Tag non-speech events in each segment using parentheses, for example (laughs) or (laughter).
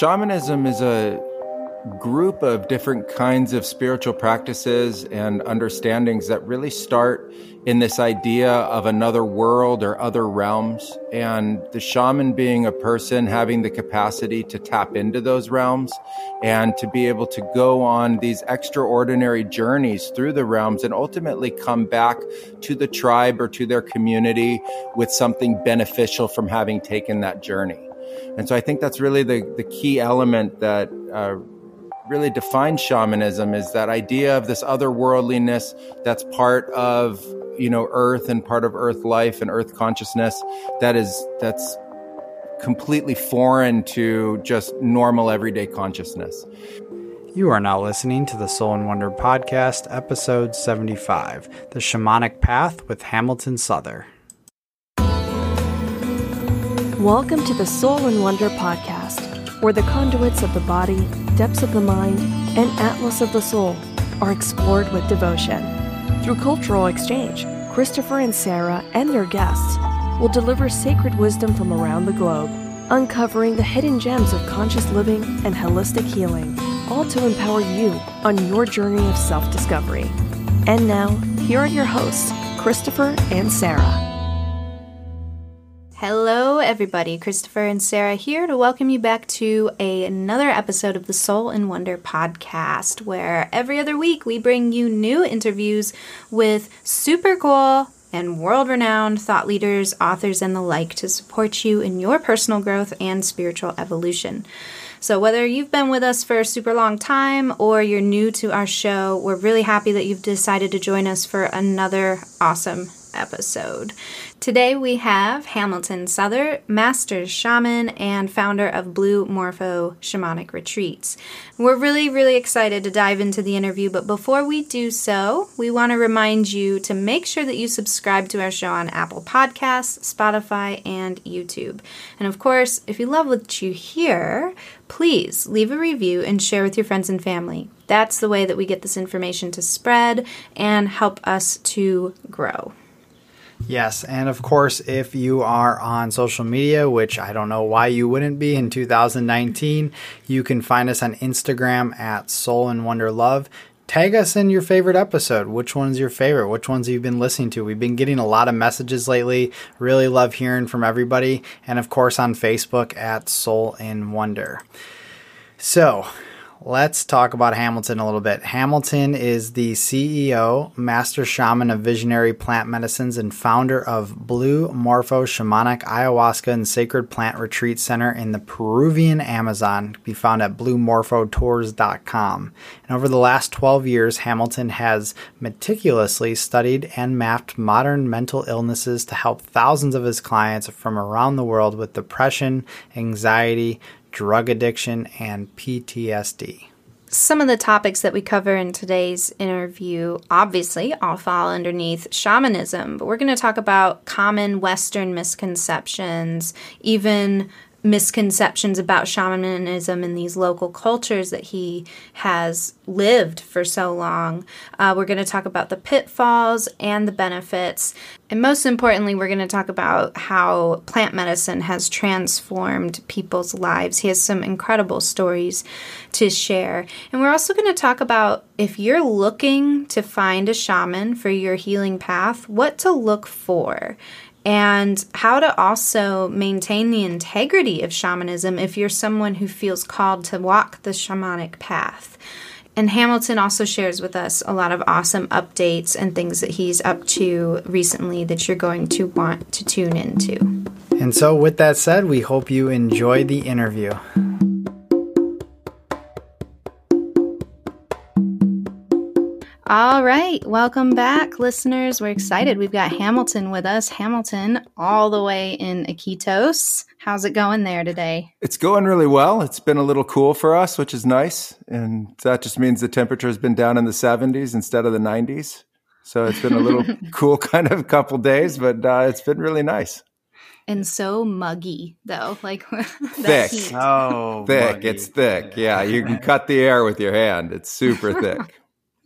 Shamanism is a group of different kinds of spiritual practices and understandings that really start in this idea of another world or other realms. And the shaman being a person having the capacity to tap into those realms and to be able to go on these extraordinary journeys through the realms and ultimately come back to the tribe or to their community with something beneficial from having taken that journey. And so I think that's really the, the key element that uh, really defines shamanism is that idea of this otherworldliness that's part of you know earth and part of earth life and earth consciousness that is that's completely foreign to just normal everyday consciousness. You are now listening to the Soul and Wonder podcast episode 75 the shamanic path with hamilton souther welcome to the soul and wonder podcast where the conduits of the body, depths of the mind, and atlas of the soul are explored with devotion. Through cultural exchange, Christopher and Sarah and their guests will deliver sacred wisdom from around the globe, uncovering the hidden gems of conscious living and holistic healing, all to empower you on your journey of self discovery. And now, here are your hosts, Christopher and Sarah. Hello, everybody. Christopher and Sarah here to welcome you back to a, another episode of the Soul and Wonder podcast, where every other week we bring you new interviews with super cool and world renowned thought leaders, authors, and the like to support you in your personal growth and spiritual evolution. So, whether you've been with us for a super long time or you're new to our show, we're really happy that you've decided to join us for another awesome episode. Today we have Hamilton Souther, master shaman and founder of Blue Morpho Shamanic Retreats. We're really, really excited to dive into the interview, but before we do so, we want to remind you to make sure that you subscribe to our show on Apple Podcasts, Spotify, and YouTube. And of course, if you love what you hear, please leave a review and share with your friends and family. That's the way that we get this information to spread and help us to grow. Yes, and of course, if you are on social media, which I don't know why you wouldn't be in 2019, you can find us on Instagram at Soul and Wonder Love. Tag us in your favorite episode. Which one's your favorite? Which ones you've been listening to? We've been getting a lot of messages lately. Really love hearing from everybody. And of course, on Facebook at Soul and Wonder. So, Let's talk about Hamilton a little bit. Hamilton is the CEO, master shaman of visionary plant medicines, and founder of Blue Morpho Shamanic Ayahuasca and Sacred Plant Retreat Center in the Peruvian Amazon. Be found at bluemorphotours.com. And over the last 12 years, Hamilton has meticulously studied and mapped modern mental illnesses to help thousands of his clients from around the world with depression, anxiety, drug addiction, and PTSD. Some of the topics that we cover in today's interview obviously all fall underneath shamanism, but we're going to talk about common Western misconceptions, even misconceptions about shamanism in these local cultures that he has lived for so long. Uh, we're going to talk about the pitfalls and the benefits. And most importantly, we're going to talk about how plant medicine has transformed people's lives. He has some incredible stories to share. And we're also going to talk about if you're looking to find a shaman for your healing path, what to look for and how to also maintain the integrity of shamanism if you're someone who feels called to walk the shamanic path. And Hamilton also shares with us a lot of awesome updates and things that he's up to recently that you're going to want to tune into. And so, with that said, we hope you enjoy the interview. All right, welcome back, listeners. We're excited. We've got Hamilton with us. Hamilton, all the way in Iquitos. How's it going there today? It's going really well. It's been a little cool for us, which is nice. And that just means the temperature has been down in the 70s instead of the 90s. So it's been a little (laughs) cool kind of couple days, but uh, it's been really nice. And so muggy, though, like (laughs) thick. Heat. Oh, thick. Muggy. It's thick. Yeah, you can (laughs) cut the air with your hand. It's super thick.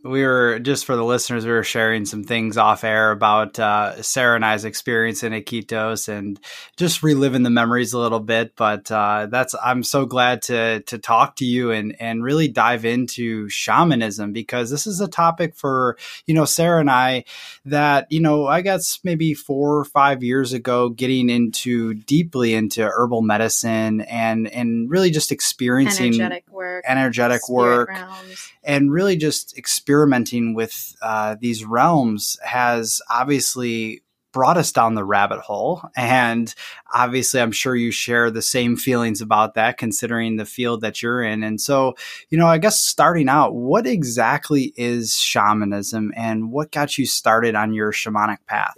We were just for the listeners, we were sharing some things off air about uh, Sarah and I's experience in Iquitos and just reliving the memories a little bit. But uh, that's I'm so glad to to talk to you and and really dive into shamanism because this is a topic for you know Sarah and I that you know I guess maybe four or five years ago getting into deeply into herbal medicine and and really just experiencing energetic work, energetic work, realms. And really just experimenting with uh, these realms has obviously brought us down the rabbit hole. And obviously, I'm sure you share the same feelings about that, considering the field that you're in. And so, you know, I guess starting out, what exactly is shamanism and what got you started on your shamanic path?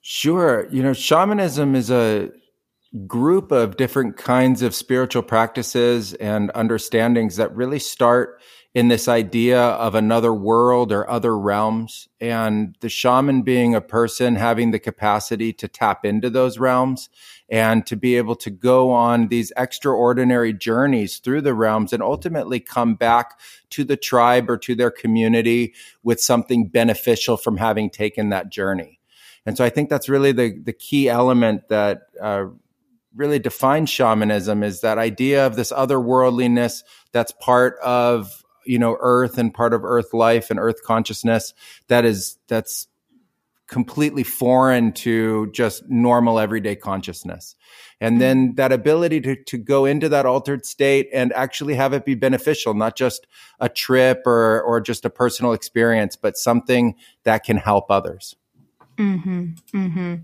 Sure. You know, shamanism is a group of different kinds of spiritual practices and understandings that really start in this idea of another world or other realms and the shaman being a person having the capacity to tap into those realms and to be able to go on these extraordinary journeys through the realms and ultimately come back to the tribe or to their community with something beneficial from having taken that journey. And so I think that's really the, the key element that uh, really defines shamanism is that idea of this otherworldliness that's part of you know earth and part of earth life and earth consciousness that is that's completely foreign to just normal everyday consciousness. And then mm-hmm. that ability to, to go into that altered state and actually have it be beneficial not just a trip or or just a personal experience but something that can help others. Hmm hmm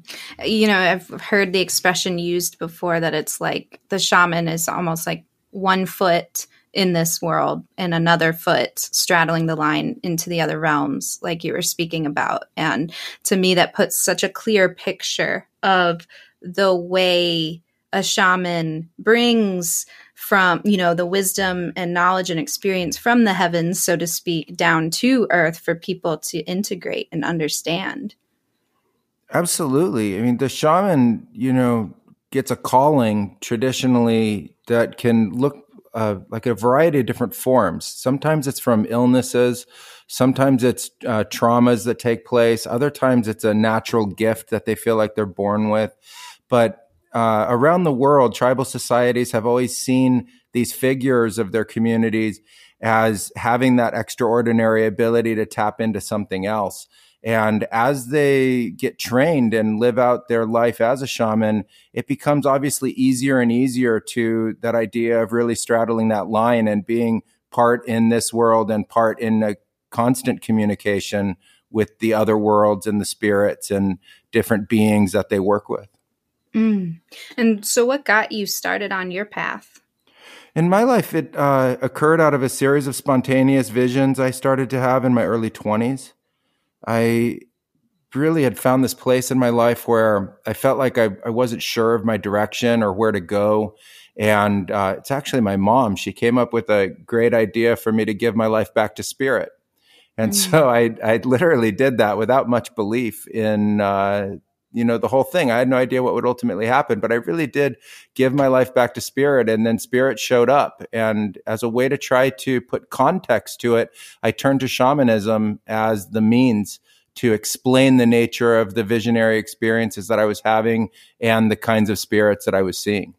You know, I've heard the expression used before that it's like the shaman is almost like one foot in this world and another foot straddling the line into the other realms like you were speaking about. And to me that puts such a clear picture of the way a shaman brings from you know the wisdom and knowledge and experience from the heavens so to speak down to earth for people to integrate and understand. Absolutely. I mean the shaman you know gets a calling traditionally that can look uh, like a variety of different forms. Sometimes it's from illnesses, sometimes it's uh, traumas that take place, other times it's a natural gift that they feel like they're born with. But uh, around the world, tribal societies have always seen these figures of their communities as having that extraordinary ability to tap into something else. And as they get trained and live out their life as a shaman, it becomes obviously easier and easier to that idea of really straddling that line and being part in this world and part in a constant communication with the other worlds and the spirits and different beings that they work with. Mm. And so, what got you started on your path? In my life, it uh, occurred out of a series of spontaneous visions I started to have in my early 20s. I really had found this place in my life where I felt like I, I wasn't sure of my direction or where to go. And uh, it's actually my mom. She came up with a great idea for me to give my life back to spirit. And mm. so I, I literally did that without much belief in, uh, you know, the whole thing. I had no idea what would ultimately happen, but I really did give my life back to spirit. And then spirit showed up. And as a way to try to put context to it, I turned to shamanism as the means to explain the nature of the visionary experiences that I was having and the kinds of spirits that I was seeing.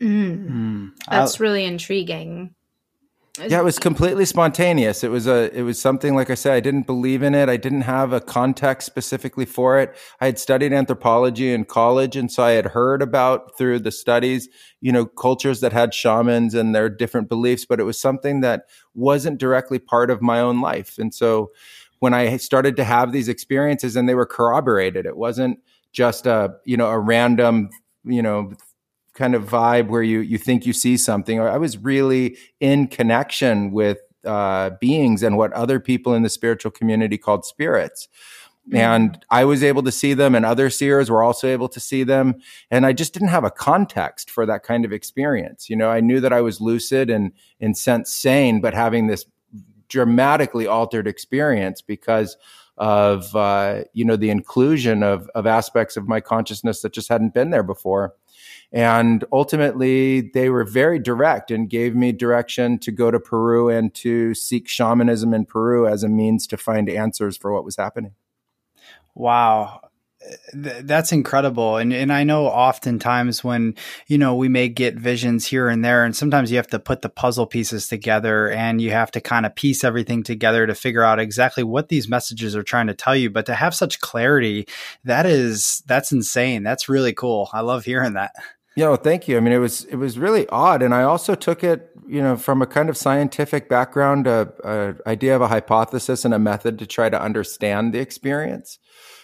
Mm. Mm. That's really intriguing. Yeah, it was completely spontaneous. It was a it was something like I said, I didn't believe in it. I didn't have a context specifically for it. I had studied anthropology in college and so I had heard about through the studies, you know, cultures that had shamans and their different beliefs, but it was something that wasn't directly part of my own life. And so when I started to have these experiences and they were corroborated, it wasn't just a, you know, a random, you know, kind of vibe where you you think you see something. I was really in connection with uh, beings and what other people in the spiritual community called spirits. Mm-hmm. And I was able to see them, and other seers were also able to see them. And I just didn't have a context for that kind of experience. You know, I knew that I was lucid and, in sense, sane, but having this dramatically altered experience because of uh, you know the inclusion of of aspects of my consciousness that just hadn't been there before And ultimately, they were very direct and gave me direction to go to Peru and to seek shamanism in Peru as a means to find answers for what was happening. Wow that's incredible. And and I know oftentimes when you know we may get visions here and there and sometimes you have to put the puzzle pieces together and you have to kind of piece everything together to figure out exactly what these messages are trying to tell you. But to have such clarity that is that's insane. That's really cool. I love hearing that. Yeah well, thank you. I mean it was it was really odd. And I also took it you know from a kind of scientific background a, a idea of a hypothesis and a method to try to understand the experience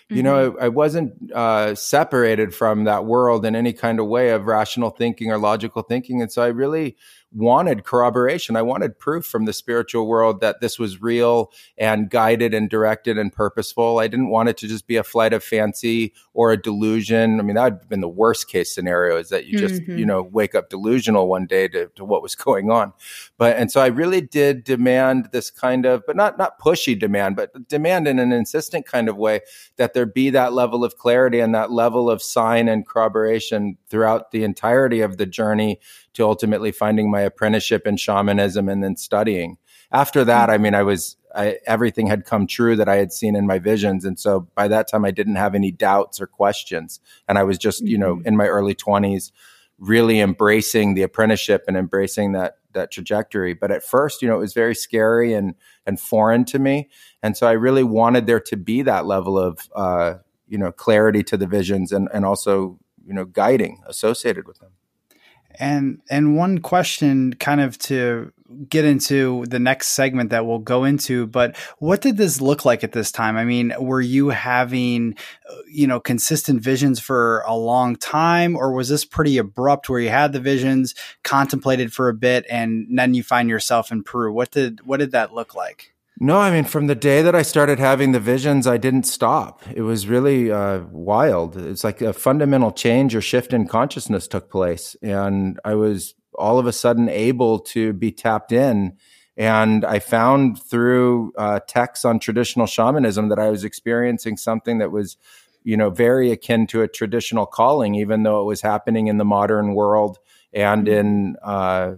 you know, mm-hmm. I, I wasn't uh, separated from that world in any kind of way of rational thinking or logical thinking. And so I really wanted corroboration. I wanted proof from the spiritual world that this was real and guided and directed and purposeful. I didn't want it to just be a flight of fancy or a delusion. I mean, that would have been the worst case scenario is that you just, mm-hmm. you know, wake up delusional one day to, to what was going on. But, and so I really did demand this kind of, but not, not pushy demand, but demand in an insistent kind of way that there be that level of clarity and that level of sign and corroboration throughout the entirety of the journey to ultimately finding my apprenticeship in shamanism and then studying. After that, I mean, I was, I, everything had come true that I had seen in my visions. And so by that time, I didn't have any doubts or questions. And I was just, you know, mm-hmm. in my early 20s, really embracing the apprenticeship and embracing that that trajectory. But at first, you know, it was very scary and and foreign to me, and so I really wanted there to be that level of uh, you know clarity to the visions and and also you know guiding associated with them. And and one question kind of to get into the next segment that we'll go into, but what did this look like at this time? I mean, were you having uh, you know consistent visions for a long time or was this pretty abrupt where you had the visions, contemplated for a bit and then you find yourself in Peru? What did what did that look like? No, I mean, from the day that I started having the visions, I didn't stop. It was really uh, wild. It's like a fundamental change or shift in consciousness took place. And I was all of a sudden able to be tapped in. And I found through uh, texts on traditional shamanism that I was experiencing something that was, you know, very akin to a traditional calling, even though it was happening in the modern world and mm-hmm. in, uh,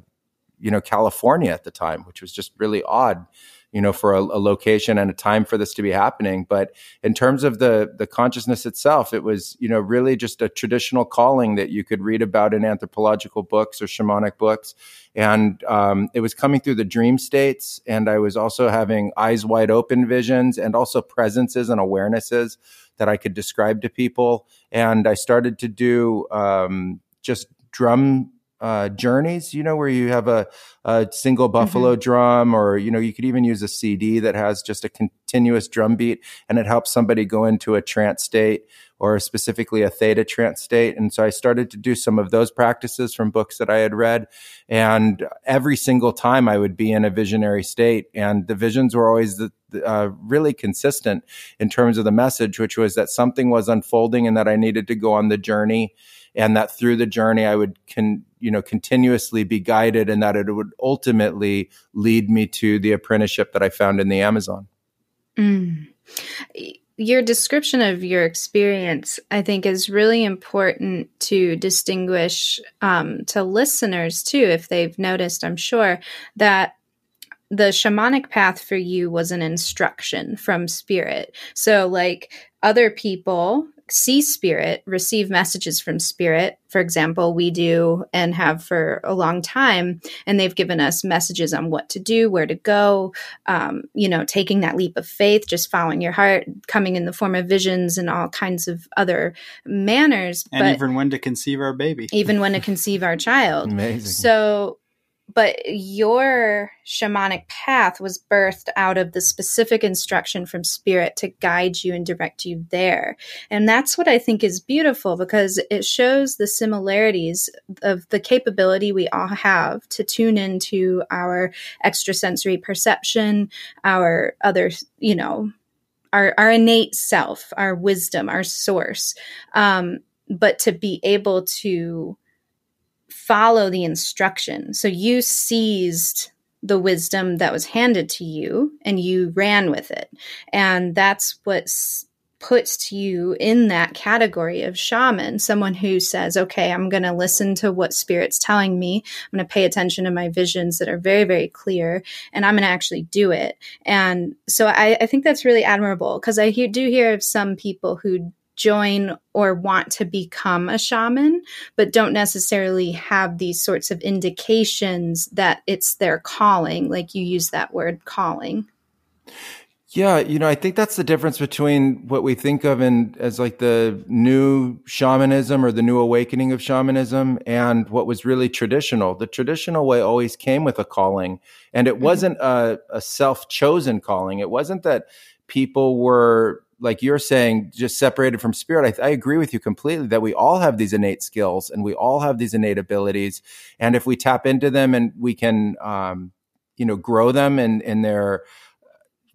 you know, California at the time, which was just really odd you know, for a, a, location and a time for this to be happening. But in terms of the the consciousness itself, it was, you know, really just a traditional calling that you could read about in anthropological books or shamanic books. And um, it was coming through the dream states, and I was also having eyes wide open visions and also presences and awarenesses that I could describe to people. And I started to do um, just drum uh, journeys, you know, where you have a, a single buffalo mm-hmm. drum, or you know, you could even use a CD that has just a continuous drum beat, and it helps somebody go into a trance state or specifically a theta trance state. And so I started to do some of those practices from books that I had read, and every single time I would be in a visionary state, and the visions were always the, uh, really consistent in terms of the message, which was that something was unfolding and that I needed to go on the journey and that through the journey I would can you know continuously be guided and that it would ultimately lead me to the apprenticeship that I found in the Amazon. Mm. Your description of your experience, I think, is really important to distinguish um, to listeners too, if they've noticed, I'm sure, that the shamanic path for you was an instruction from spirit. So, like other people see spirit, receive messages from spirit. For example, we do and have for a long time, and they've given us messages on what to do, where to go, um, you know, taking that leap of faith, just following your heart, coming in the form of visions and all kinds of other manners. And but even when to conceive our baby. Even when to (laughs) conceive our child. Amazing. So but your shamanic path was birthed out of the specific instruction from spirit to guide you and direct you there. And that's what I think is beautiful because it shows the similarities of the capability we all have to tune into our extrasensory perception, our other, you know, our, our innate self, our wisdom, our source. Um, but to be able to follow the instruction. So you seized the wisdom that was handed to you and you ran with it. And that's what puts you in that category of shaman, someone who says, okay, I'm going to listen to what spirit's telling me. I'm going to pay attention to my visions that are very, very clear, and I'm going to actually do it. And so I, I think that's really admirable because I do hear of some people who join or want to become a shaman, but don't necessarily have these sorts of indications that it's their calling, like you use that word calling. Yeah, you know, I think that's the difference between what we think of in as like the new shamanism or the new awakening of shamanism and what was really traditional. The traditional way always came with a calling, and it mm-hmm. wasn't a, a self-chosen calling. It wasn't that people were like you're saying, just separated from spirit. I, I, agree with you completely that we all have these innate skills and we all have these innate abilities, and if we tap into them and we can, um, you know, grow them in in their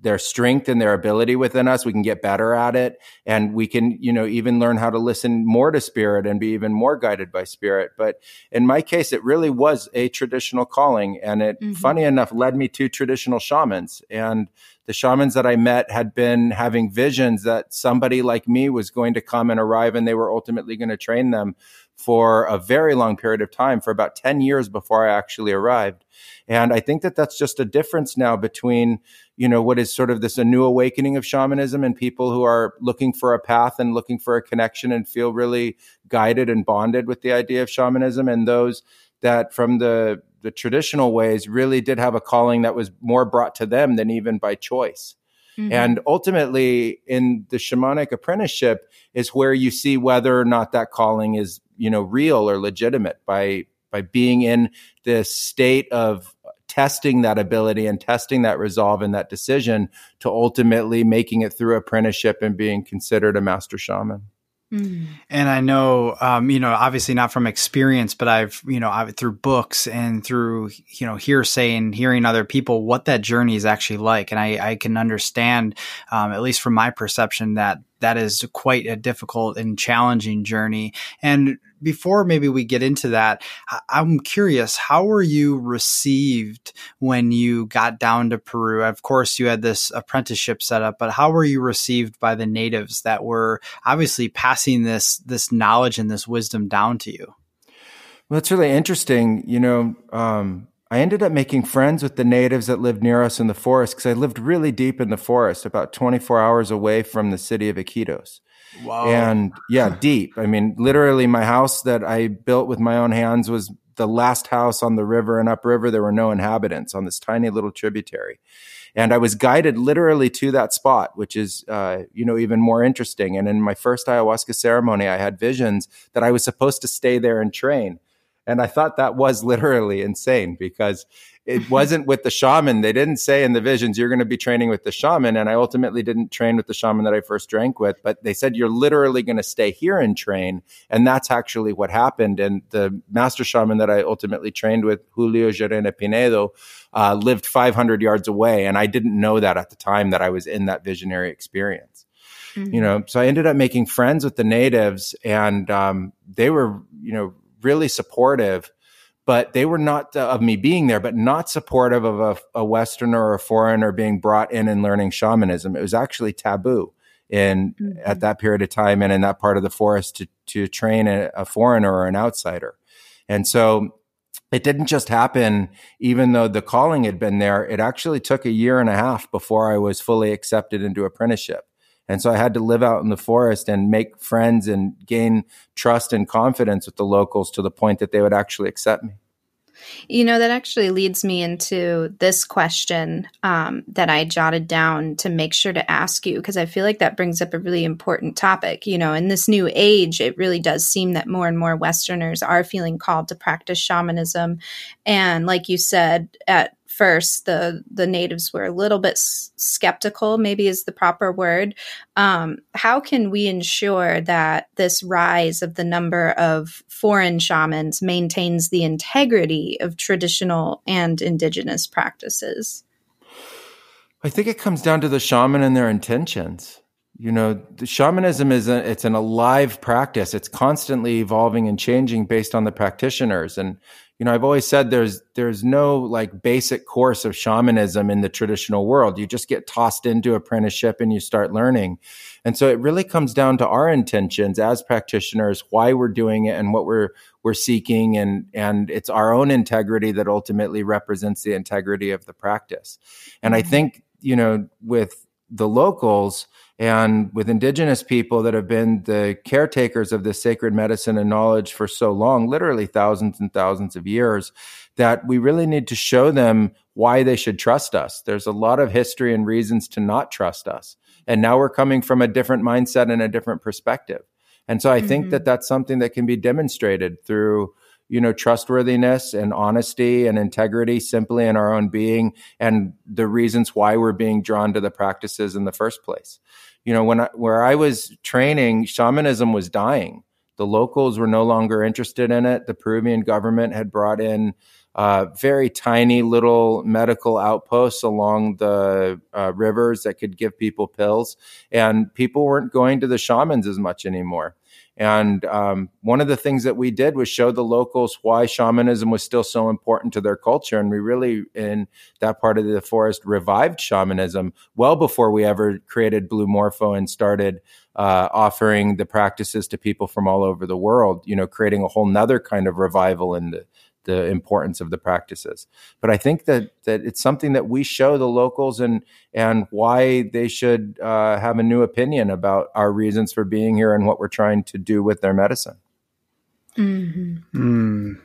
their strength and their ability within us we can get better at it and we can you know even learn how to listen more to spirit and be even more guided by spirit but in my case it really was a traditional calling and it mm-hmm. funny enough led me to traditional shamans and the shamans that I met had been having visions that somebody like me was going to come and arrive and they were ultimately going to train them for a very long period of time, for about 10 years before I actually arrived. And I think that that's just a difference now between, you know, what is sort of this a new awakening of shamanism and people who are looking for a path and looking for a connection and feel really guided and bonded with the idea of shamanism and those that from the the traditional ways really did have a calling that was more brought to them than even by choice. Mm-hmm. And ultimately, in the shamanic apprenticeship, is where you see whether or not that calling is you know real or legitimate by by being in this state of testing that ability and testing that resolve and that decision to ultimately making it through apprenticeship and being considered a master shaman. Mm. And I know, um, you know, obviously not from experience, but I've, you know, I've, through books and through, you know, hearsay and hearing other people what that journey is actually like. And I, I can understand, um, at least from my perception, that that is quite a difficult and challenging journey. And before maybe we get into that, I'm curious, how were you received when you got down to Peru? Of course, you had this apprenticeship set up, but how were you received by the natives that were obviously passing this this knowledge and this wisdom down to you? Well, it's really interesting. You know, um, I ended up making friends with the natives that lived near us in the forest because I lived really deep in the forest, about 24 hours away from the city of Iquitos. Wow. And yeah, (laughs) deep. I mean, literally, my house that I built with my own hands was the last house on the river and upriver. There were no inhabitants on this tiny little tributary. And I was guided literally to that spot, which is, uh, you know, even more interesting. And in my first ayahuasca ceremony, I had visions that I was supposed to stay there and train. And I thought that was (laughs) literally insane because it (laughs) wasn't with the shaman. They didn't say in the visions, you're going to be training with the shaman. And I ultimately didn't train with the shaman that I first drank with, but they said, you're literally going to stay here and train. And that's actually what happened. And the master shaman that I ultimately trained with, Julio Llerena Pinedo, uh, lived 500 yards away. And I didn't know that at the time that I was in that visionary experience. Mm-hmm. You know, so I ended up making friends with the natives and um, they were, you know, really supportive, but they were not uh, of me being there, but not supportive of a, a, Westerner or a foreigner being brought in and learning shamanism. It was actually taboo in mm-hmm. at that period of time and in that part of the forest to to train a, a foreigner or an outsider. And so it didn't just happen, even though the calling had been there. It actually took a year and a half before I was fully accepted into apprenticeship. And so I had to live out in the forest and make friends and gain trust and confidence with the locals to the point that they would actually accept me. You know, that actually leads me into this question um, that I jotted down to make sure to ask you, because I feel like that brings up a really important topic. You know, in this new age, it really does seem that more and more Westerners are feeling called to practice shamanism. And like you said, at first the the natives were a little bit s- skeptical maybe is the proper word. Um, how can we ensure that this rise of the number of foreign shamans maintains the integrity of traditional and indigenous practices? I think it comes down to the shaman and their intentions. You know shamanism is a, it's an alive practice. It's constantly evolving and changing based on the practitioners. And you know, I've always said there's there's no like basic course of shamanism in the traditional world. You just get tossed into apprenticeship and you start learning. And so it really comes down to our intentions as practitioners, why we're doing it and what we're we're seeking and and it's our own integrity that ultimately represents the integrity of the practice. And I mm-hmm. think, you know, with the locals, and with indigenous people that have been the caretakers of this sacred medicine and knowledge for so long, literally thousands and thousands of years, that we really need to show them why they should trust us. There's a lot of history and reasons to not trust us. And now we're coming from a different mindset and a different perspective. And so I mm-hmm. think that that's something that can be demonstrated through you know trustworthiness and honesty and integrity simply in our own being and the reasons why we're being drawn to the practices in the first place you know when I, where i was training shamanism was dying. The locals were no longer interested in it. The peruvian government had brought in uh, very tiny little medical outposts along the uh, rivers that could give people pills. And people weren't going to the shamans as much anymore and um, one of the things that we did was show the locals why shamanism was still so important to their culture. And we really, in that part of the forest, revived shamanism well before we ever created Blue Morpho and started uh, offering the practices to people from all over the world, you know, creating a whole nother kind of revival in the the importance of the practices. But I think that that it's something that we show the locals and and why they should uh, have a new opinion about our reasons for being here and what we're trying to do with their medicine. Mm-hmm. Mm.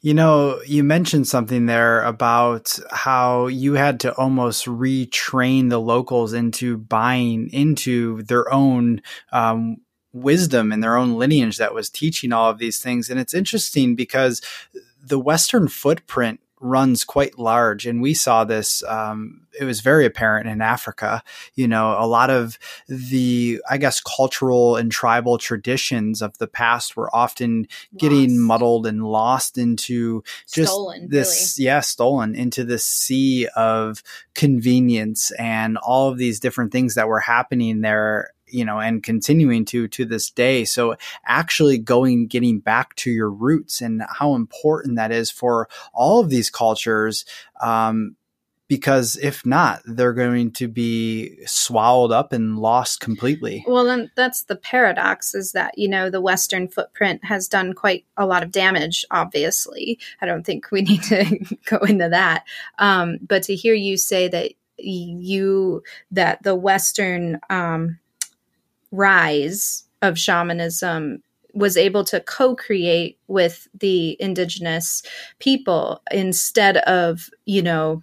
You know, you mentioned something there about how you had to almost retrain the locals into buying into their own um, wisdom and their own lineage that was teaching all of these things. And it's interesting because the Western footprint runs quite large. And we saw this, um, it was very apparent in Africa. You know, a lot of the, I guess, cultural and tribal traditions of the past were often lost. getting muddled and lost into just stolen, this, really. yeah, stolen into this sea of convenience and all of these different things that were happening there you know, and continuing to to this day. So actually going, getting back to your roots and how important that is for all of these cultures. Um, because if not, they're going to be swallowed up and lost completely. Well, then that's the paradox is that, you know, the Western footprint has done quite a lot of damage, obviously. I don't think we (laughs) need to go into that. Um, but to hear you say that you, that the Western, um, rise of shamanism was able to co-create with the indigenous people instead of you know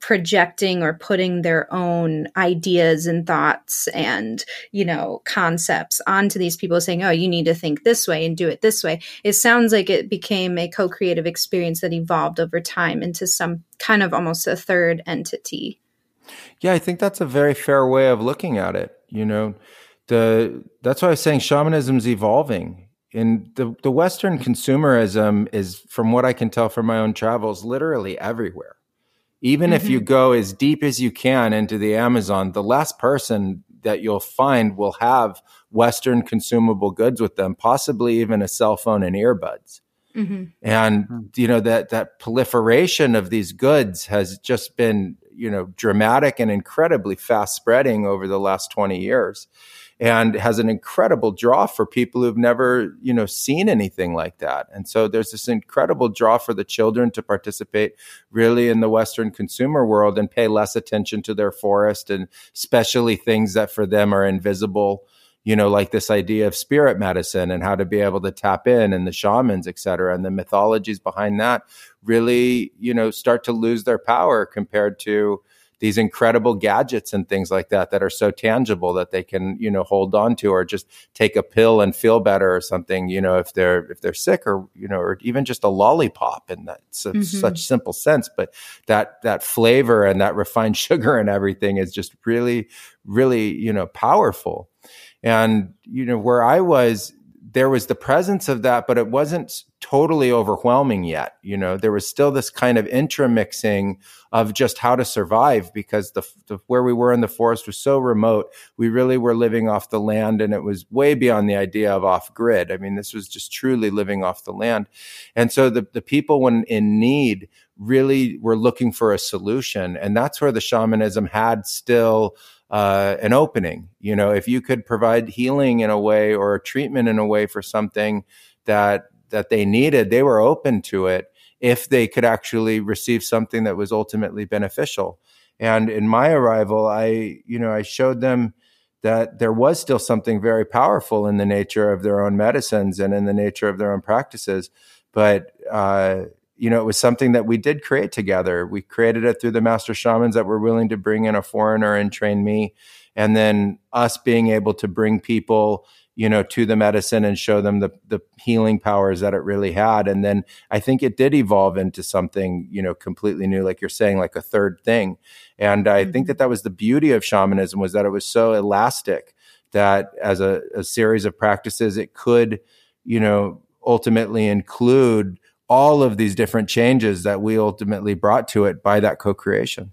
projecting or putting their own ideas and thoughts and you know concepts onto these people saying oh you need to think this way and do it this way. It sounds like it became a co-creative experience that evolved over time into some kind of almost a third entity. Yeah i think that's a very fair way of looking at it you know the that's why I was saying shamanism is evolving. And the, the Western consumerism is, from what I can tell from my own travels, literally everywhere. Even mm-hmm. if you mm-hmm. go as deep as you can into the Amazon, the last person that you'll find will have Western consumable goods with them, possibly even a cell phone and earbuds. Mm-hmm. And hmm. you know that that proliferation of these goods has just been you know dramatic and incredibly fast spreading over the last 20 years and has an incredible draw for people who've never, you know, seen anything like that. And so there's this incredible draw for the children to participate really in the Western consumer world and pay less attention to their forest and especially things that for them are invisible you know, like this idea of spirit medicine and how to be able to tap in and the shamans, et cetera, and the mythologies behind that really, you know, start to lose their power compared to, these incredible gadgets and things like that that are so tangible that they can you know hold on to or just take a pill and feel better or something you know if they're if they're sick or you know or even just a lollipop in that mm-hmm. such simple sense but that that flavor and that refined (laughs) sugar and everything is just really really you know powerful and you know where i was there was the presence of that, but it wasn't totally overwhelming yet. You know, there was still this kind of intermixing of just how to survive because the, the, where we were in the forest was so remote. We really were living off the land, and it was way beyond the idea of off grid. I mean, this was just truly living off the land, and so the the people when in need really we were looking for a solution, and that's where the shamanism had still uh, an opening. You know, if you could provide healing in a way or a treatment in a way for something that that they needed, they were open to it if they could actually receive something that was ultimately beneficial. And in my arrival, I, you know, I showed them that there was still something very powerful in the nature of their own medicines and in the nature of their own practices. But uh, you know, it was something that we did create together. We created it through the master shamans that were willing to bring in a foreigner and train me. And then us being able to bring people, you know, to the medicine and show them the, the healing powers that it really had. And then I think it did evolve into something, you know, completely new, like you're saying, like a third thing. And I mm-hmm. think that that was the beauty of shamanism was that it was so elastic that as a, a series of practices, it could, you know, ultimately include all of these different changes that we ultimately brought to it by that co-creation.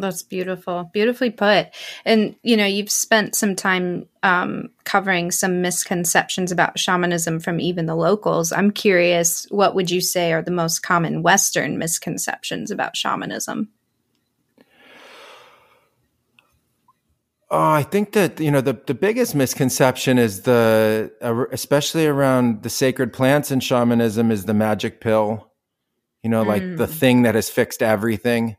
That's beautiful beautifully put. And you know you've spent some time um, covering some misconceptions about shamanism from even the locals. I'm curious what would you say are the most common western misconceptions about shamanism Oh, I think that you know the the biggest misconception is the uh, especially around the sacred plants and shamanism is the magic pill. You know, mm. like the mm. thing that has fixed everything.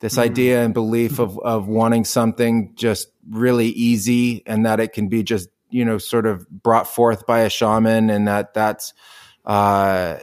This mm. idea and belief of of wanting something just really easy and that it can be just you know sort of brought forth by a shaman and that that's uh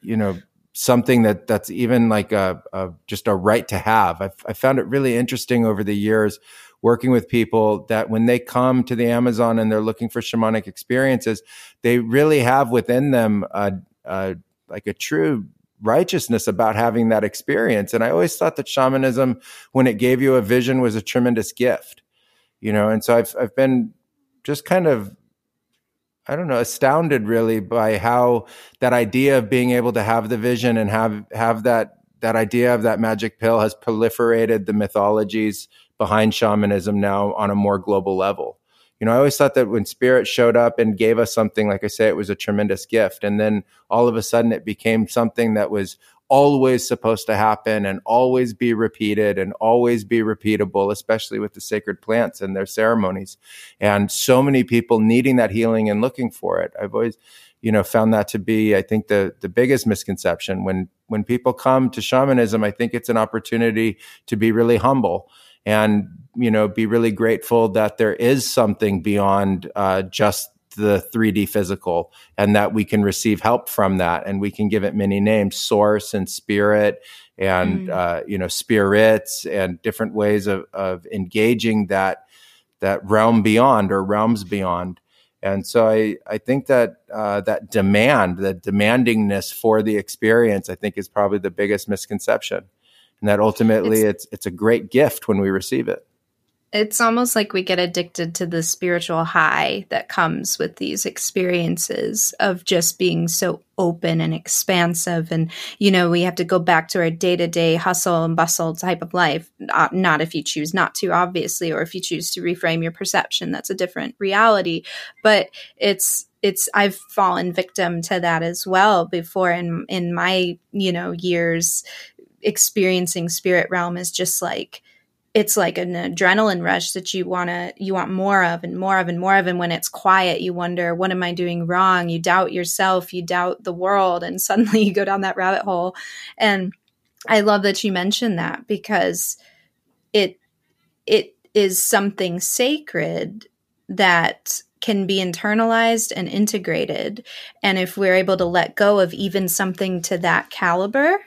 you know something that that's even like a, a just a right to have. I've, I found it really interesting over the years working with people that when they come to the Amazon and they're looking for shamanic experiences, they really have within them a, a, like a true righteousness about having that experience. And I always thought that shamanism, when it gave you a vision, was a tremendous gift, you know. And so I've I've been just kind of I don't know, astounded really by how that idea of being able to have the vision and have have that that idea of that magic pill has proliferated the mythologies behind shamanism now on a more global level. You know, I always thought that when spirit showed up and gave us something, like I say, it was a tremendous gift. And then all of a sudden it became something that was always supposed to happen and always be repeated and always be repeatable, especially with the sacred plants and their ceremonies. And so many people needing that healing and looking for it. I've always, you know, found that to be, I think, the the biggest misconception. When when people come to shamanism, I think it's an opportunity to be really humble and you know be really grateful that there is something beyond uh, just the 3D physical and that we can receive help from that and we can give it many names source and spirit and mm. uh, you know spirits and different ways of, of engaging that that realm beyond or realms beyond and so I, I think that uh, that demand, the demandingness for the experience, I think is probably the biggest misconception and that ultimately it's, it's, it's a great gift when we receive it. It's almost like we get addicted to the spiritual high that comes with these experiences of just being so open and expansive. And you know we have to go back to our day-to-day hustle and bustle type of life not if you choose not to obviously or if you choose to reframe your perception. That's a different reality. But it's it's I've fallen victim to that as well before in in my you know years experiencing spirit realm is just like it's like an adrenaline rush that you want to you want more of and more of and more of. And when it's quiet you wonder what am i doing wrong? You doubt yourself you doubt the world and (laughs) suddenly you go down that rabbit hole. And i love that you mentioned that because it it is something sacred that can be internalized and integrated. And if we're able to let go of even something to that caliber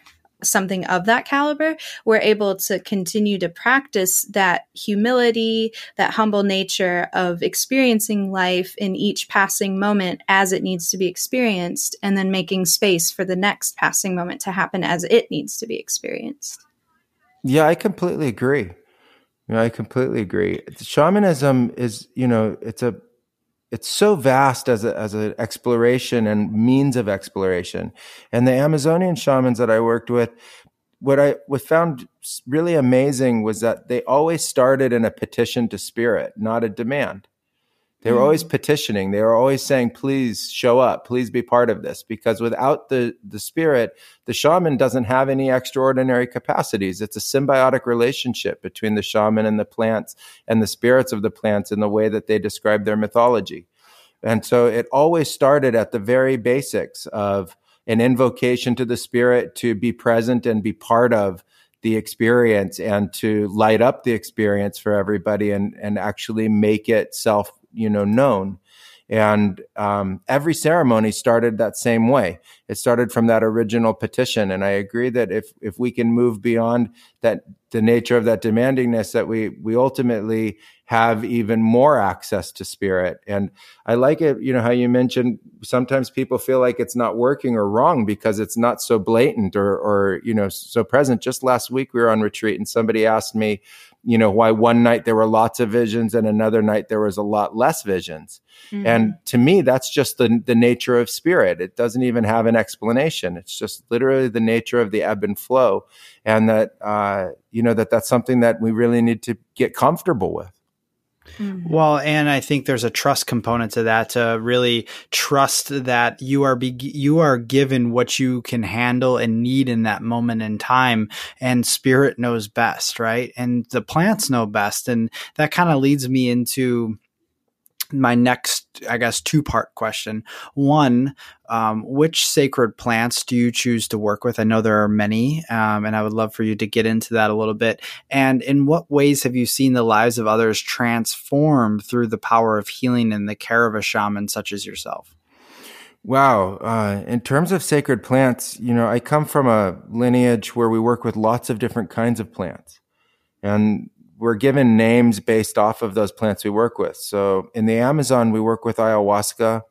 something of that caliber, we're able to continue to practice that humility, that humble nature of experiencing life in each passing moment as it needs to be experienced, and then making space for the next passing moment to happen as it needs to be experienced. Yeah, I completely agree. Know, I completely agree. Shamanism is, you know, it's a it's so vast as a, as an exploration and means of exploration. And the Amazonian shamans that I worked with, what I what found really amazing was that they always started in a petition to spirit, not a demand. They were always mm. petitioning. They were always saying, please show up, please be part of this. Because without the, the spirit, the shaman doesn't have any extraordinary capacities. It's a symbiotic relationship between the shaman and the plants and the spirits of the plants in the way that they describe their mythology. And so it always started at the very basics of an invocation to the spirit to be present and be part of the experience and to light up the experience for everybody and, and actually make it self you know known. And um, every ceremony started that same way. It started from that original petition. And i agree that if if we can move beyond that the nature of that demandingness that we we ultimately have even more access to spirit. And i like it you know how you mentioned sometimes people feel like it's not working or wrong because it's not so blatant or or you know so present. Just last week we were on retreat and somebody asked me you know why one night there were lots of visions and another night there was a lot less visions. Mm-hmm. and to me that's just the the nature of spirit. It doesn't even have an explanation. It's just literally the nature of the ebb and flow and that uh, you know that that's something that we really need to get comfortable with Mm-hmm. Well, and I think there's a trust component to that to really trust that you are be- you are given what you can handle and need in that moment in time and spirit knows best, right? And the plants know best and that kind of leads me into my next, I guess, two part question. One, um, which sacred plants do you choose to work with? I know there are many, um, and I would love for you to get into that a little bit. And in what ways have you seen the lives of others transform through the power of healing and the care of a shaman such as yourself? Wow. Uh, in terms of sacred plants, you know, I come from a lineage where we work with lots of different kinds of plants. And we're given names based off of those plants we work with. So in the Amazon, we work with ayahuasca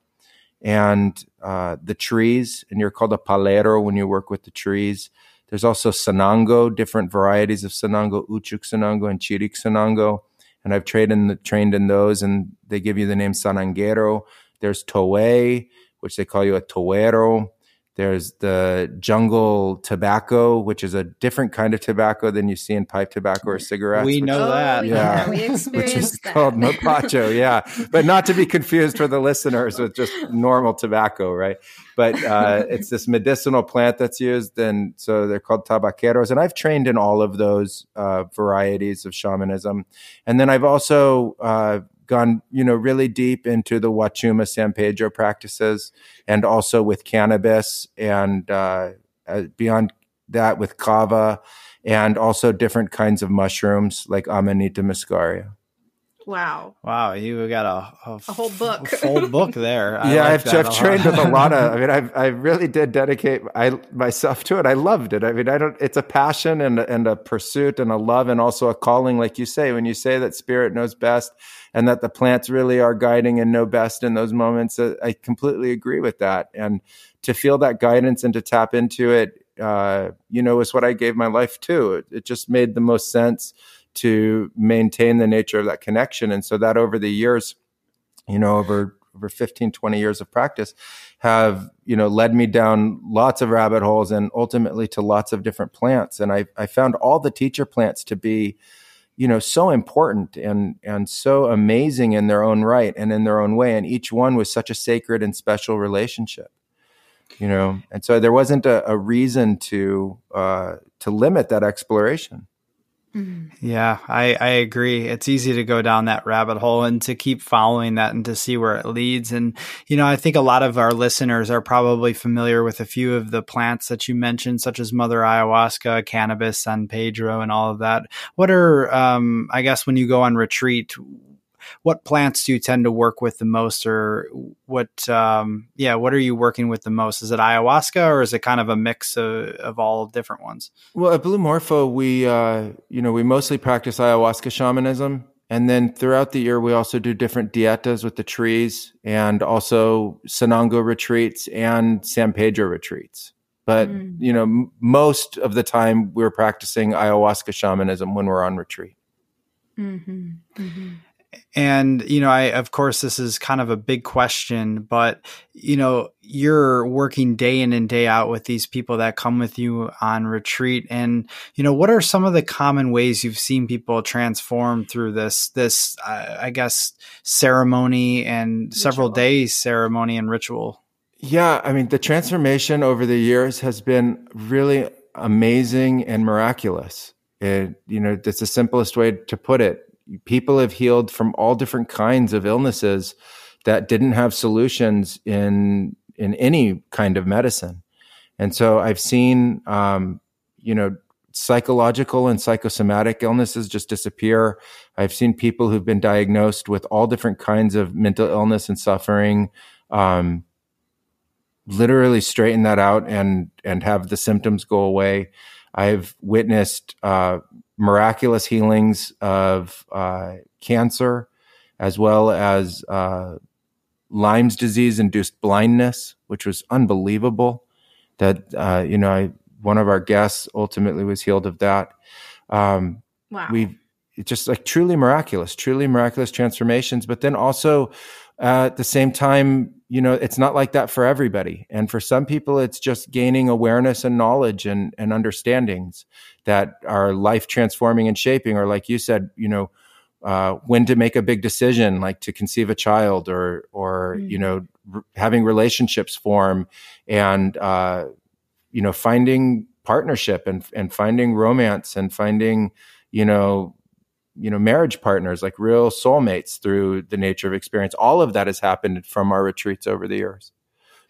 and uh, the trees, and you're called a palero when you work with the trees. There's also sanango, different varieties of sanango, uchuk sanango and chirik sanango. And I've trained in, the, trained in those, and they give you the name sanangero. There's toé, which they call you a toero. There's the jungle tobacco, which is a different kind of tobacco than you see in pipe tobacco or cigarettes. We know that. Yeah, yeah we (laughs) which is that. called mapacho. Yeah, but not to be confused for the listeners with just normal tobacco, right? But uh, (laughs) it's this medicinal plant that's used, and so they're called tabaqueros. And I've trained in all of those uh, varieties of shamanism, and then I've also uh, gone, you know, really deep into the Wachuma San Pedro practices and also with cannabis and uh, uh, beyond that with kava and also different kinds of mushrooms like Amanita muscaria. Wow. Wow. You got a, a, a whole book, full book (laughs) there. I yeah. Like I've, I've trained with a lot of, I mean, I, I really did dedicate I, myself to it. I loved it. I mean, I don't, it's a passion and, and a pursuit and a love and also a calling. Like you say, when you say that spirit knows best and that the plants really are guiding and know best in those moments, uh, I completely agree with that. And to feel that guidance and to tap into it, uh, you know, is what I gave my life to. It, it just made the most sense to maintain the nature of that connection. And so that over the years, you know, over over 15, 20 years of practice have, you know, led me down lots of rabbit holes and ultimately to lots of different plants. And I, I found all the teacher plants to be, you know, so important and, and so amazing in their own right and in their own way. And each one was such a sacred and special relationship, you know? And so there wasn't a, a reason to, uh, to limit that exploration. Mm-hmm. Yeah, I, I agree. It's easy to go down that rabbit hole and to keep following that and to see where it leads. And, you know, I think a lot of our listeners are probably familiar with a few of the plants that you mentioned, such as mother ayahuasca, cannabis, San Pedro, and all of that. What are, um, I guess, when you go on retreat, what plants do you tend to work with the most or what um, yeah what are you working with the most is it ayahuasca or is it kind of a mix of, of all different ones well at blue morpho we uh, you know we mostly practice ayahuasca shamanism and then throughout the year we also do different dietas with the trees and also sanango retreats and san pedro retreats but mm. you know m- most of the time we're practicing ayahuasca shamanism when we're on retreat mm-hmm. Mm-hmm. And, you know, I, of course, this is kind of a big question, but, you know, you're working day in and day out with these people that come with you on retreat. And, you know, what are some of the common ways you've seen people transform through this, this, uh, I guess, ceremony and ritual. several days ceremony and ritual? Yeah. I mean, the transformation over the years has been really amazing and miraculous. It, you know, that's the simplest way to put it people have healed from all different kinds of illnesses that didn't have solutions in in any kind of medicine. And so I've seen, um, you know, psychological and psychosomatic illnesses just disappear. I've seen people who've been diagnosed with all different kinds of mental illness and suffering, um, literally straighten that out and and have the symptoms go away. I've witnessed uh, miraculous healings of uh, cancer, as well as uh, Lyme's disease induced blindness, which was unbelievable. That uh, you know, I, one of our guests ultimately was healed of that. Um, wow, we just like truly miraculous, truly miraculous transformations. But then also at the same time, you know, it's not like that for everybody. And for some people, it's just gaining awareness and knowledge and, and understandings that are life transforming and shaping, or like you said, you know, uh, when to make a big decision, like to conceive a child, or or mm-hmm. you know, r- having relationships form, and uh, you know, finding partnership and and finding romance and finding you know you know marriage partners like real soulmates through the nature of experience. All of that has happened from our retreats over the years.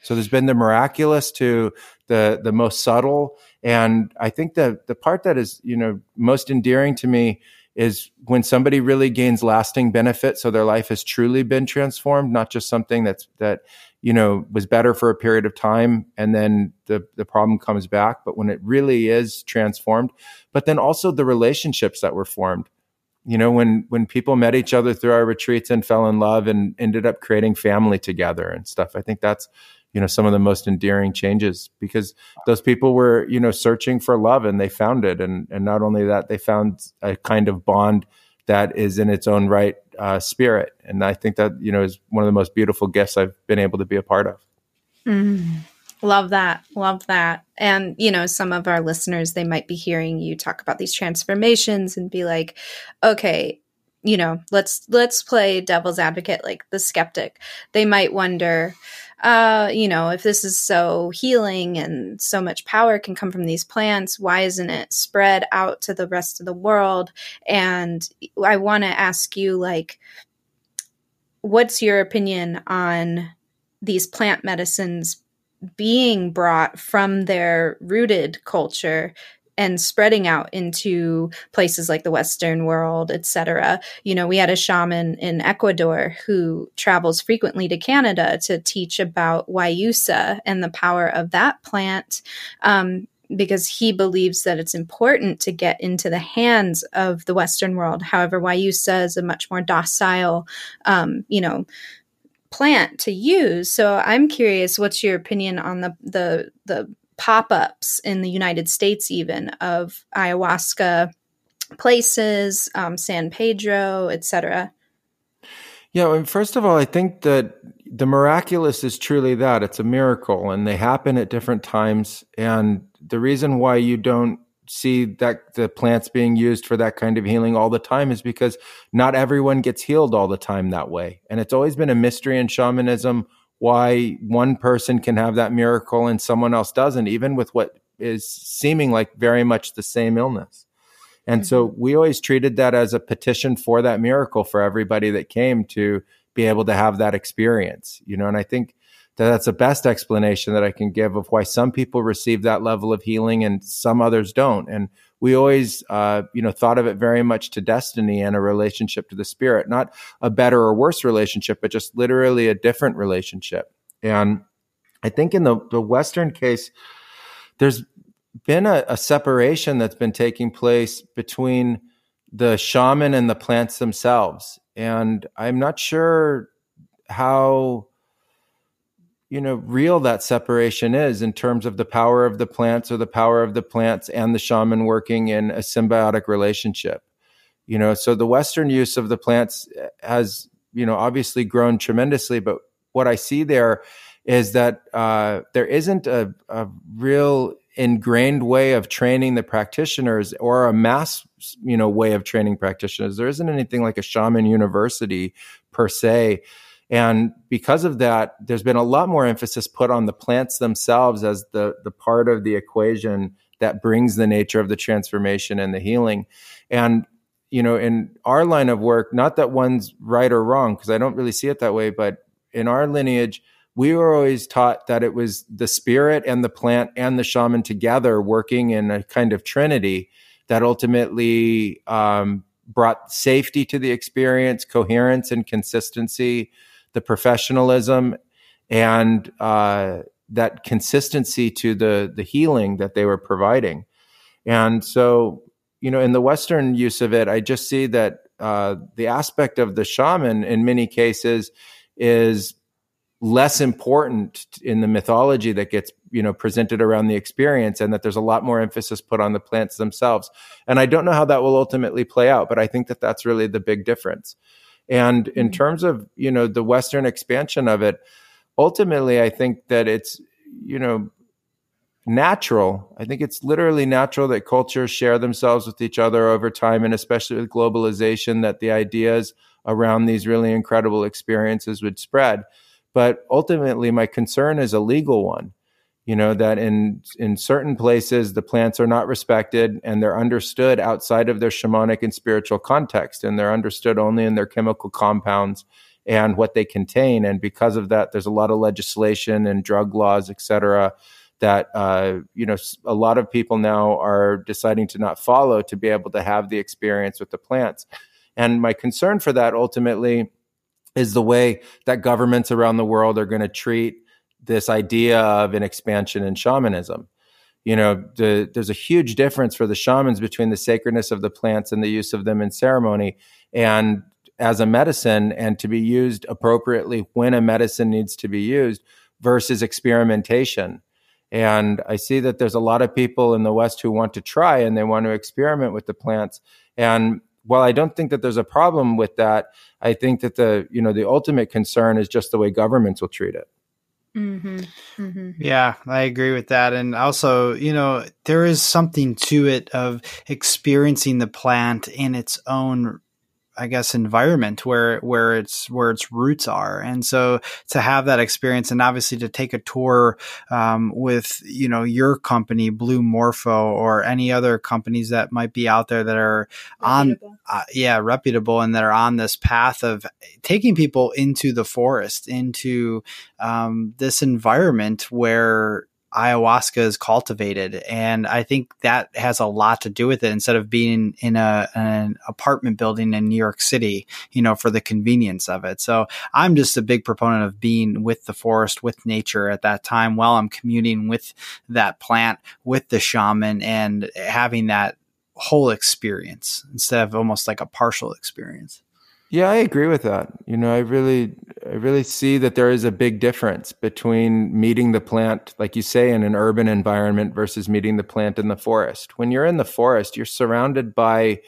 So there's been the miraculous to the the most subtle, and I think the the part that is you know most endearing to me is when somebody really gains lasting benefit. So their life has truly been transformed, not just something that's that you know was better for a period of time and then the the problem comes back, but when it really is transformed, but then also the relationships that were formed you know when when people met each other through our retreats and fell in love and ended up creating family together and stuff i think that's you know some of the most endearing changes because those people were you know searching for love and they found it. And and not only that they found a kind of bond that is in its own right uh, spirit. And i think that you know is one of the most beautiful gifts i've been able to be a part of. Mm. Love that. Love that. And you know some of our listeners they might be hearing you talk about these transformations and be like okay you know let's let's play devil's advocate like the skeptic. They might wonder uh, you know, if this is so healing and so much power can come from these plants, why isn't it spread out to the rest of the world? And I want to ask you, like, what's your opinion on these plant medicines being brought from their rooted culture and spreading out into places like the Western world, etc. You know, we had a shaman in Ecuador who travels frequently to Canada to teach about Guayusa and the power of that plant. Um, because he believes that it's important to get into the hands of the Western world. However, Guayusa is a much more docile, um, you know, plant to use. So I'm curious, what's your opinion on the the the pop-ups in the United States even of ayahuasca places, um, San Pedro, etc. Yeah, well, first of all, I think that the miraculous is truly that it's a miracle, and they happen at different times. And the reason why you don't see that the plants being used for that kind of healing all the time is because not everyone gets healed all the time that way. And it's always been a mystery in shamanism why one person can have that miracle and someone else doesn't, even with what is seeming like very much the same illness. And mm-hmm. so we always treated that as a petition for that miracle for everybody that came to be able to have that experience, you know, and I think that that's the best explanation that I can give of why some people receive that level of healing and some others don't. And we always, uh, you know, thought of it very much to destiny and a relationship to the spirit, not a better or worse relationship, but just literally a different relationship. And I think in the, the Western case, there's been a, a separation that's been taking place between the shaman and the plants themselves. And I'm not sure how you know real that separation is in terms of the power of the plants or the power of the plants and the shaman working in a symbiotic relationship You know, so the Western use of the plants has, you know, obviously grown tremendously. But what I see there is that uh, there isn't a, a real ingrained way of training the practitioners or a mass you know way of training practitioners there isn't anything like a shaman university per se and because of that there's been a lot more emphasis put on the plants themselves as the the part of the equation that brings the nature of the transformation and the healing. And you know in our line of work not that one's right or wrong because i don't really see it that way but in our lineage we were always taught that it was the spirit and the plant and the shaman together working in a kind of trinity that ultimately um, brought safety to the experience, coherence and consistency, the professionalism, and uh, that consistency to the the healing that they were providing. And so, you know, in the Western use of it, I just see that uh, the aspect of the shaman in many cases is less important in the mythology that gets you know presented around the experience and that there's a lot more emphasis put on the plants themselves and i don't know how that will ultimately play out but i think that that's really the big difference and in mm-hmm. terms of you know the western expansion of it ultimately i think that it's you know natural i think it's literally natural that cultures share themselves with each other over time and especially with globalization that the ideas around these really incredible experiences would spread but ultimately, my concern is a legal one. You know that in in certain places the plants are not respected and they're understood outside of their shamanic and spiritual context, and they're understood only in their chemical compounds and what they contain. And because of that, there's a lot of legislation and drug laws, et cetera, that uh, you know a lot of people now are deciding to not follow to be able to have the experience with the plants. And my concern for that ultimately is the way that governments around the world are going to treat this idea of an expansion in shamanism. You know, the, there's a huge difference for the shamans between the sacredness of the plants and the use of them in ceremony and as a medicine and to be used appropriately when a medicine needs to be used versus experimentation. And I see that there's a lot of people in the West who want to try and they want to experiment with the plants. And while I don't think that there's a problem with that, I think that the you know the ultimate concern is just the way governments will treat it. Mm-hmm. Mm-hmm. Yeah, I agree with that. And also, you know, there is something to it of experiencing the plant in its own I guess environment where where its where its roots are, and so to have that experience, and obviously to take a tour um, with you know your company, Blue Morpho, or any other companies that might be out there that are on, uh, yeah, reputable, and that are on this path of taking people into the forest, into um, this environment where ayahuasca is cultivated. And I think that has a lot to do with it instead of being in a, an apartment building in New York City, you know, for the convenience of it. So I'm just a big proponent of being with the forest, with nature at that time while I'm communing with that plant, with the shaman and having that whole experience instead of almost like a partial experience. Yeah, I agree with that. You know, I really, I really see that there is a big difference between meeting the plant, like you say, in an urban environment versus meeting the plant in the forest. When you're in the forest, you're surrounded by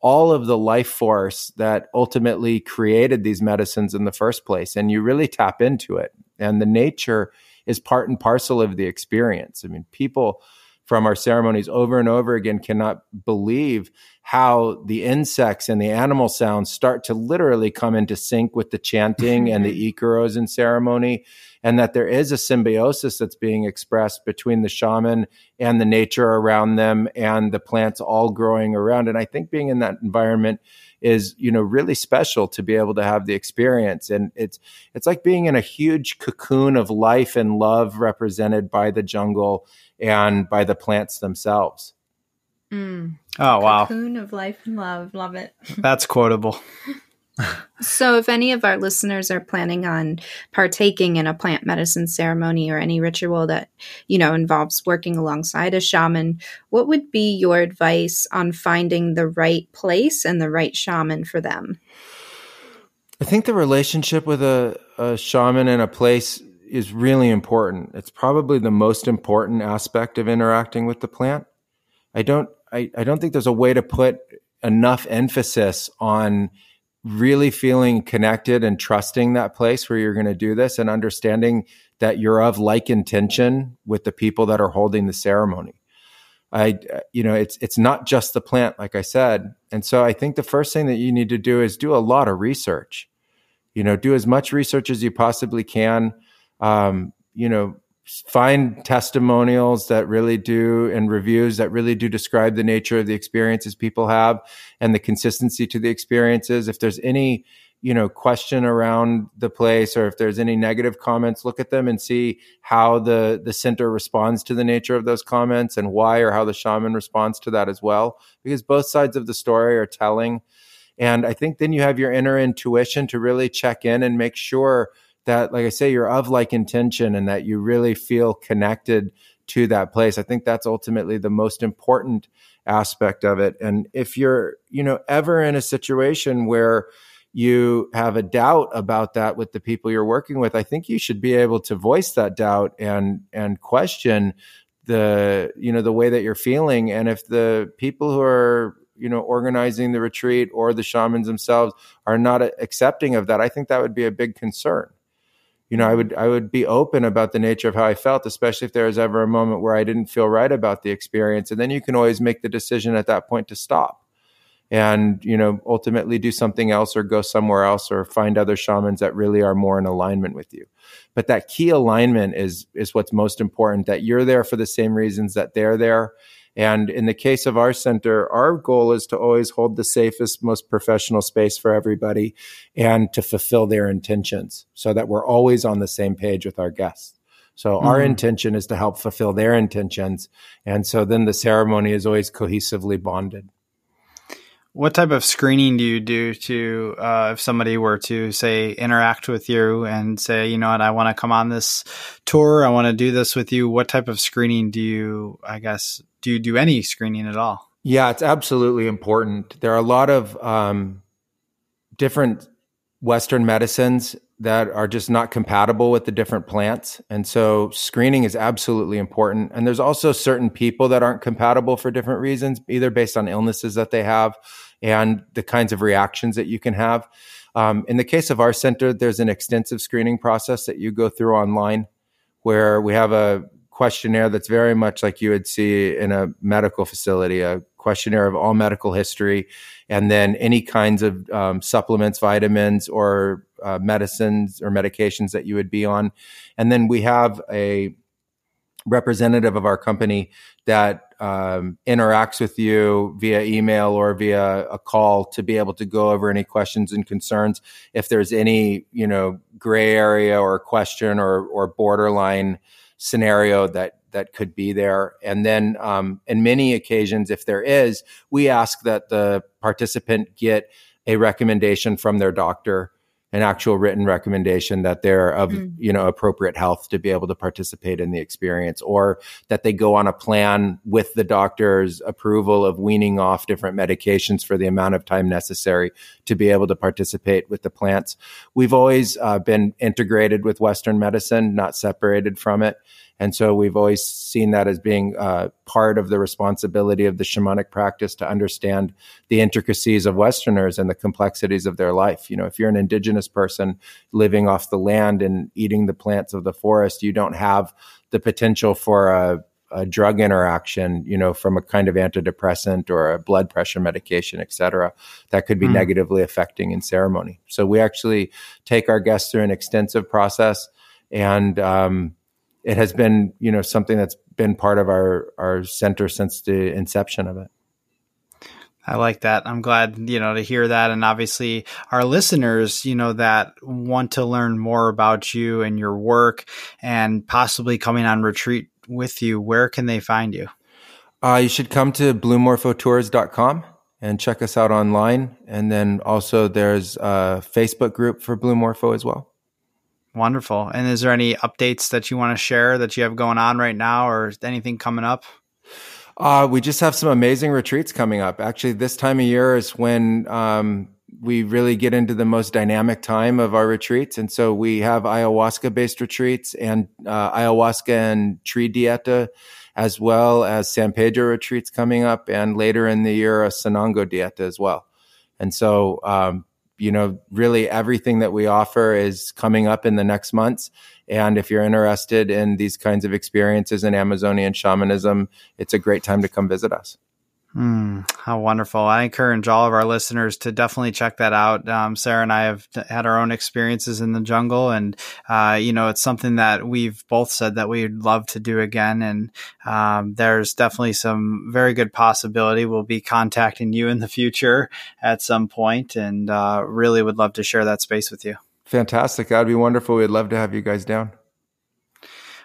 all of the life force that ultimately created these medicines in the first place, and you really tap into it. And the nature is part and parcel of the experience. I mean, people from our ceremonies over and over again cannot believe how the insects and the animal sounds start to literally come into sync with the chanting and the (laughs) icaros in ceremony and that there is a symbiosis that's being expressed between the shaman and the nature around them and the plants all growing around. And i think being in that environment is you know really special to be able to have the experience. And it's it's like being in a huge cocoon of life and love represented by the jungle and by the plants themselves. Mm. oh wow. Cocoon of life and love. Love it. That's quotable (laughs) so, if any of our listeners are planning on partaking in a plant medicine ceremony or any ritual that, you know, involves working alongside a shaman, what would be your advice on finding the right place and the right shaman for them? I think the relationship with a, a shaman and a place is really important. It's probably the most important aspect of interacting with the plant. I don't I, I don't think there's a way to put enough emphasis on really feeling connected and trusting that place where you're going to do this and understanding that you're of like intention with the people that are holding the ceremony. I, you know, it's it's not just the plant, like I said, and so I think the first thing that you need to do is do a lot of research. You know, do as much research as you possibly can. Um, you know, find testimonials that really do and reviews that really do describe the nature of the experiences people have and the consistency to the experiences. If there's any you know question around the place or if there's any negative comments look at them and see how the the center responds to the nature of those comments and why or how the shaman responds to that as well because both sides of the story are telling and i think then you have your inner intuition to really check in and make sure that like i say you're of like intention and that you really feel connected to that place. I think that's ultimately the most important aspect of it. And if you're you know ever in a situation where you have a doubt about that with the people you're working with, I think you should be able to voice that doubt and and question the you know the way that you're feeling. And if the people who are you know organizing the retreat or the shamans themselves are not accepting of that i think that would be a big concern you know i would i would be open about the nature of how i felt especially if there was ever a moment where i didn't feel right about the experience. And then you can always make the decision at that point to stop and you know ultimately do something else or go somewhere else or find other shamans that really are more in alignment with you. But that key alignment is is what's most important that you're there for the same reasons that they're there and in the case of our center our goal is to always hold the safest most professional space for everybody and to fulfill their intentions so that we're always on the same page with our guests. So mm-hmm. our intention is to help fulfill their intentions. And so then the ceremony is always cohesively bonded. What type of screening do you do to uh, if somebody were to say interact with you and say, you know what, I want to come on this tour, I want to do this with you? What type of screening do you, I guess, do you do any screening at all? Yeah, it's absolutely important. There are a lot of um, different Western medicines that are just not compatible with the different plants. And so screening is absolutely important. And there's also certain people that aren't compatible for different reasons, either based on illnesses that they have and the kinds of reactions that you can have. Um, in the case of our center, there's an extensive screening process that you go through online where we have a questionnaire that's very much like you would see in a medical facility, a questionnaire of all medical history, and then any kinds of um, supplements, vitamins, or uh, medicines or medications that you would be on. And then we have a representative of our company that um, interacts with you via email or via a call to be able to go over any questions and concerns. If there's any, you know, gray area or question or or borderline scenario that that could be there, and then um, in many occasions, if there is, we ask that the participant get a recommendation from their doctor an actual written recommendation that they're of mm. you know appropriate health to be able to participate in the experience or that they go on a plan with the doctor's approval of weaning off different medications for the amount of time necessary to be able to participate with the plants we've always uh, been integrated with western medicine not separated from it and so we've always seen that as being uh, part of the responsibility of the shamanic practice to understand the intricacies of Westerners and the complexities of their life. You know, if you're an indigenous person living off the land and eating the plants of the forest, you don't have the potential for a a drug interaction, you know, from a kind of antidepressant or a blood pressure medication, et cetera, that could be mm. negatively affecting in ceremony. So we actually take our guests through an extensive process and um, it has been you know something that's been part of our our center since the inception of it. I like that. I'm glad, you know, to hear that. And obviously our listeners, you know, that want to learn more about you and your work and possibly coming on retreat with you, where can they find you? Uh, you should come to bluemorphotours.com and check us out online. And then also there's a Facebook group for Blue Morpho as well. Wonderful. And is there any updates that you want to share that you have going on right now or anything coming up? Uh, we just have some amazing retreats coming up. Actually, this time of year is when um, we really get into the most dynamic time of our retreats. And so we have ayahuasca based retreats and uh, ayahuasca and tree dieta as well as San Pedro retreats coming up, and later in the year, a Sanango Dieta as well. And so, um, you know, really everything that we offer is coming up in the next months. And if you're interested in these kinds of experiences in Amazonian shamanism, it's a great time to come visit us. Mm, how wonderful. I encourage all of our listeners to definitely check that out. Um, Sarah and I have had our own experiences in the jungle, and, uh, you know, it's something that we've both said that we'd love to do again. And um, there's definitely some very good possibility we'll be contacting you in the future at some point and uh, really would love to share that space with you. Fantastic. That'd be wonderful. We'd love to have you guys down.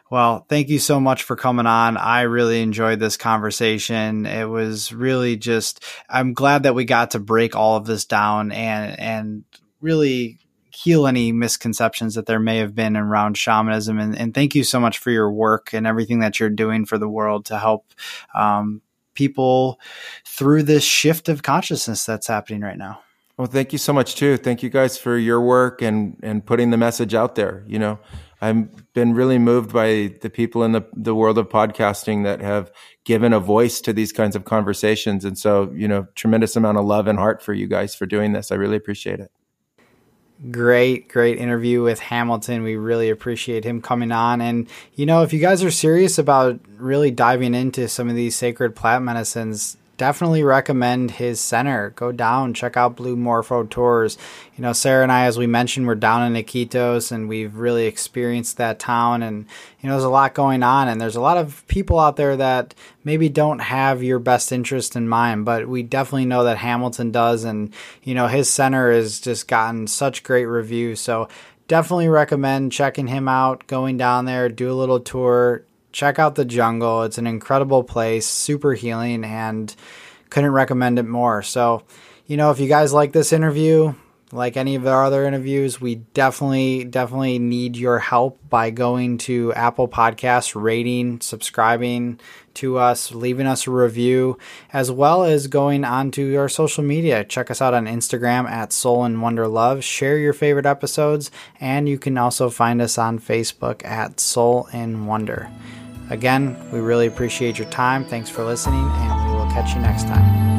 Well, thank you so much for coming on. I really enjoyed this conversation. It was really just I'm glad that we got to break all of this down and and really heal any misconceptions that there may have been around shamanism. And, and thank you so much for your work and everything that you're doing for the world to help um, people through this shift of consciousness that's happening right now. Well, thank you so much too. Thank you guys for your work and and putting the message out there. You know, I've been really moved by the people in the, the world of podcasting that have given a voice to these kinds of conversations. And so, you know, tremendous amount of love and heart for you guys for doing this. I really appreciate it. Great, great interview with Hamilton. We really appreciate him coming on. And, you know, if you guys are serious about really diving into some of these sacred plant medicines, definitely recommend his center. Go down, check out Blue Morpho Tours. You know, Sarah and I, as we mentioned, we're down in Iquitos and we've really experienced that town. And, you know, there's a lot going on and there's a lot of people out there that maybe don't have your best interest in mind, but we definitely know that Hamilton does. And, you know, his center has just gotten such great reviews. So, definitely recommend checking him out, going down there, do a little tour, check out the jungle. It's an incredible place, super healing, and couldn't recommend it more. So, you know, if you guys like this interview, like any of our other interviews, we definitely, definitely need your help by going to Apple Podcasts, rating, subscribing to us, leaving us a review, as well as going onto our social media. Check us out on Instagram at Soul and Wonder Love. Share your favorite episodes, and you can also find us on Facebook at Soul and Wonder. Again, we really appreciate your time. Thanks for listening, and we will catch you next time.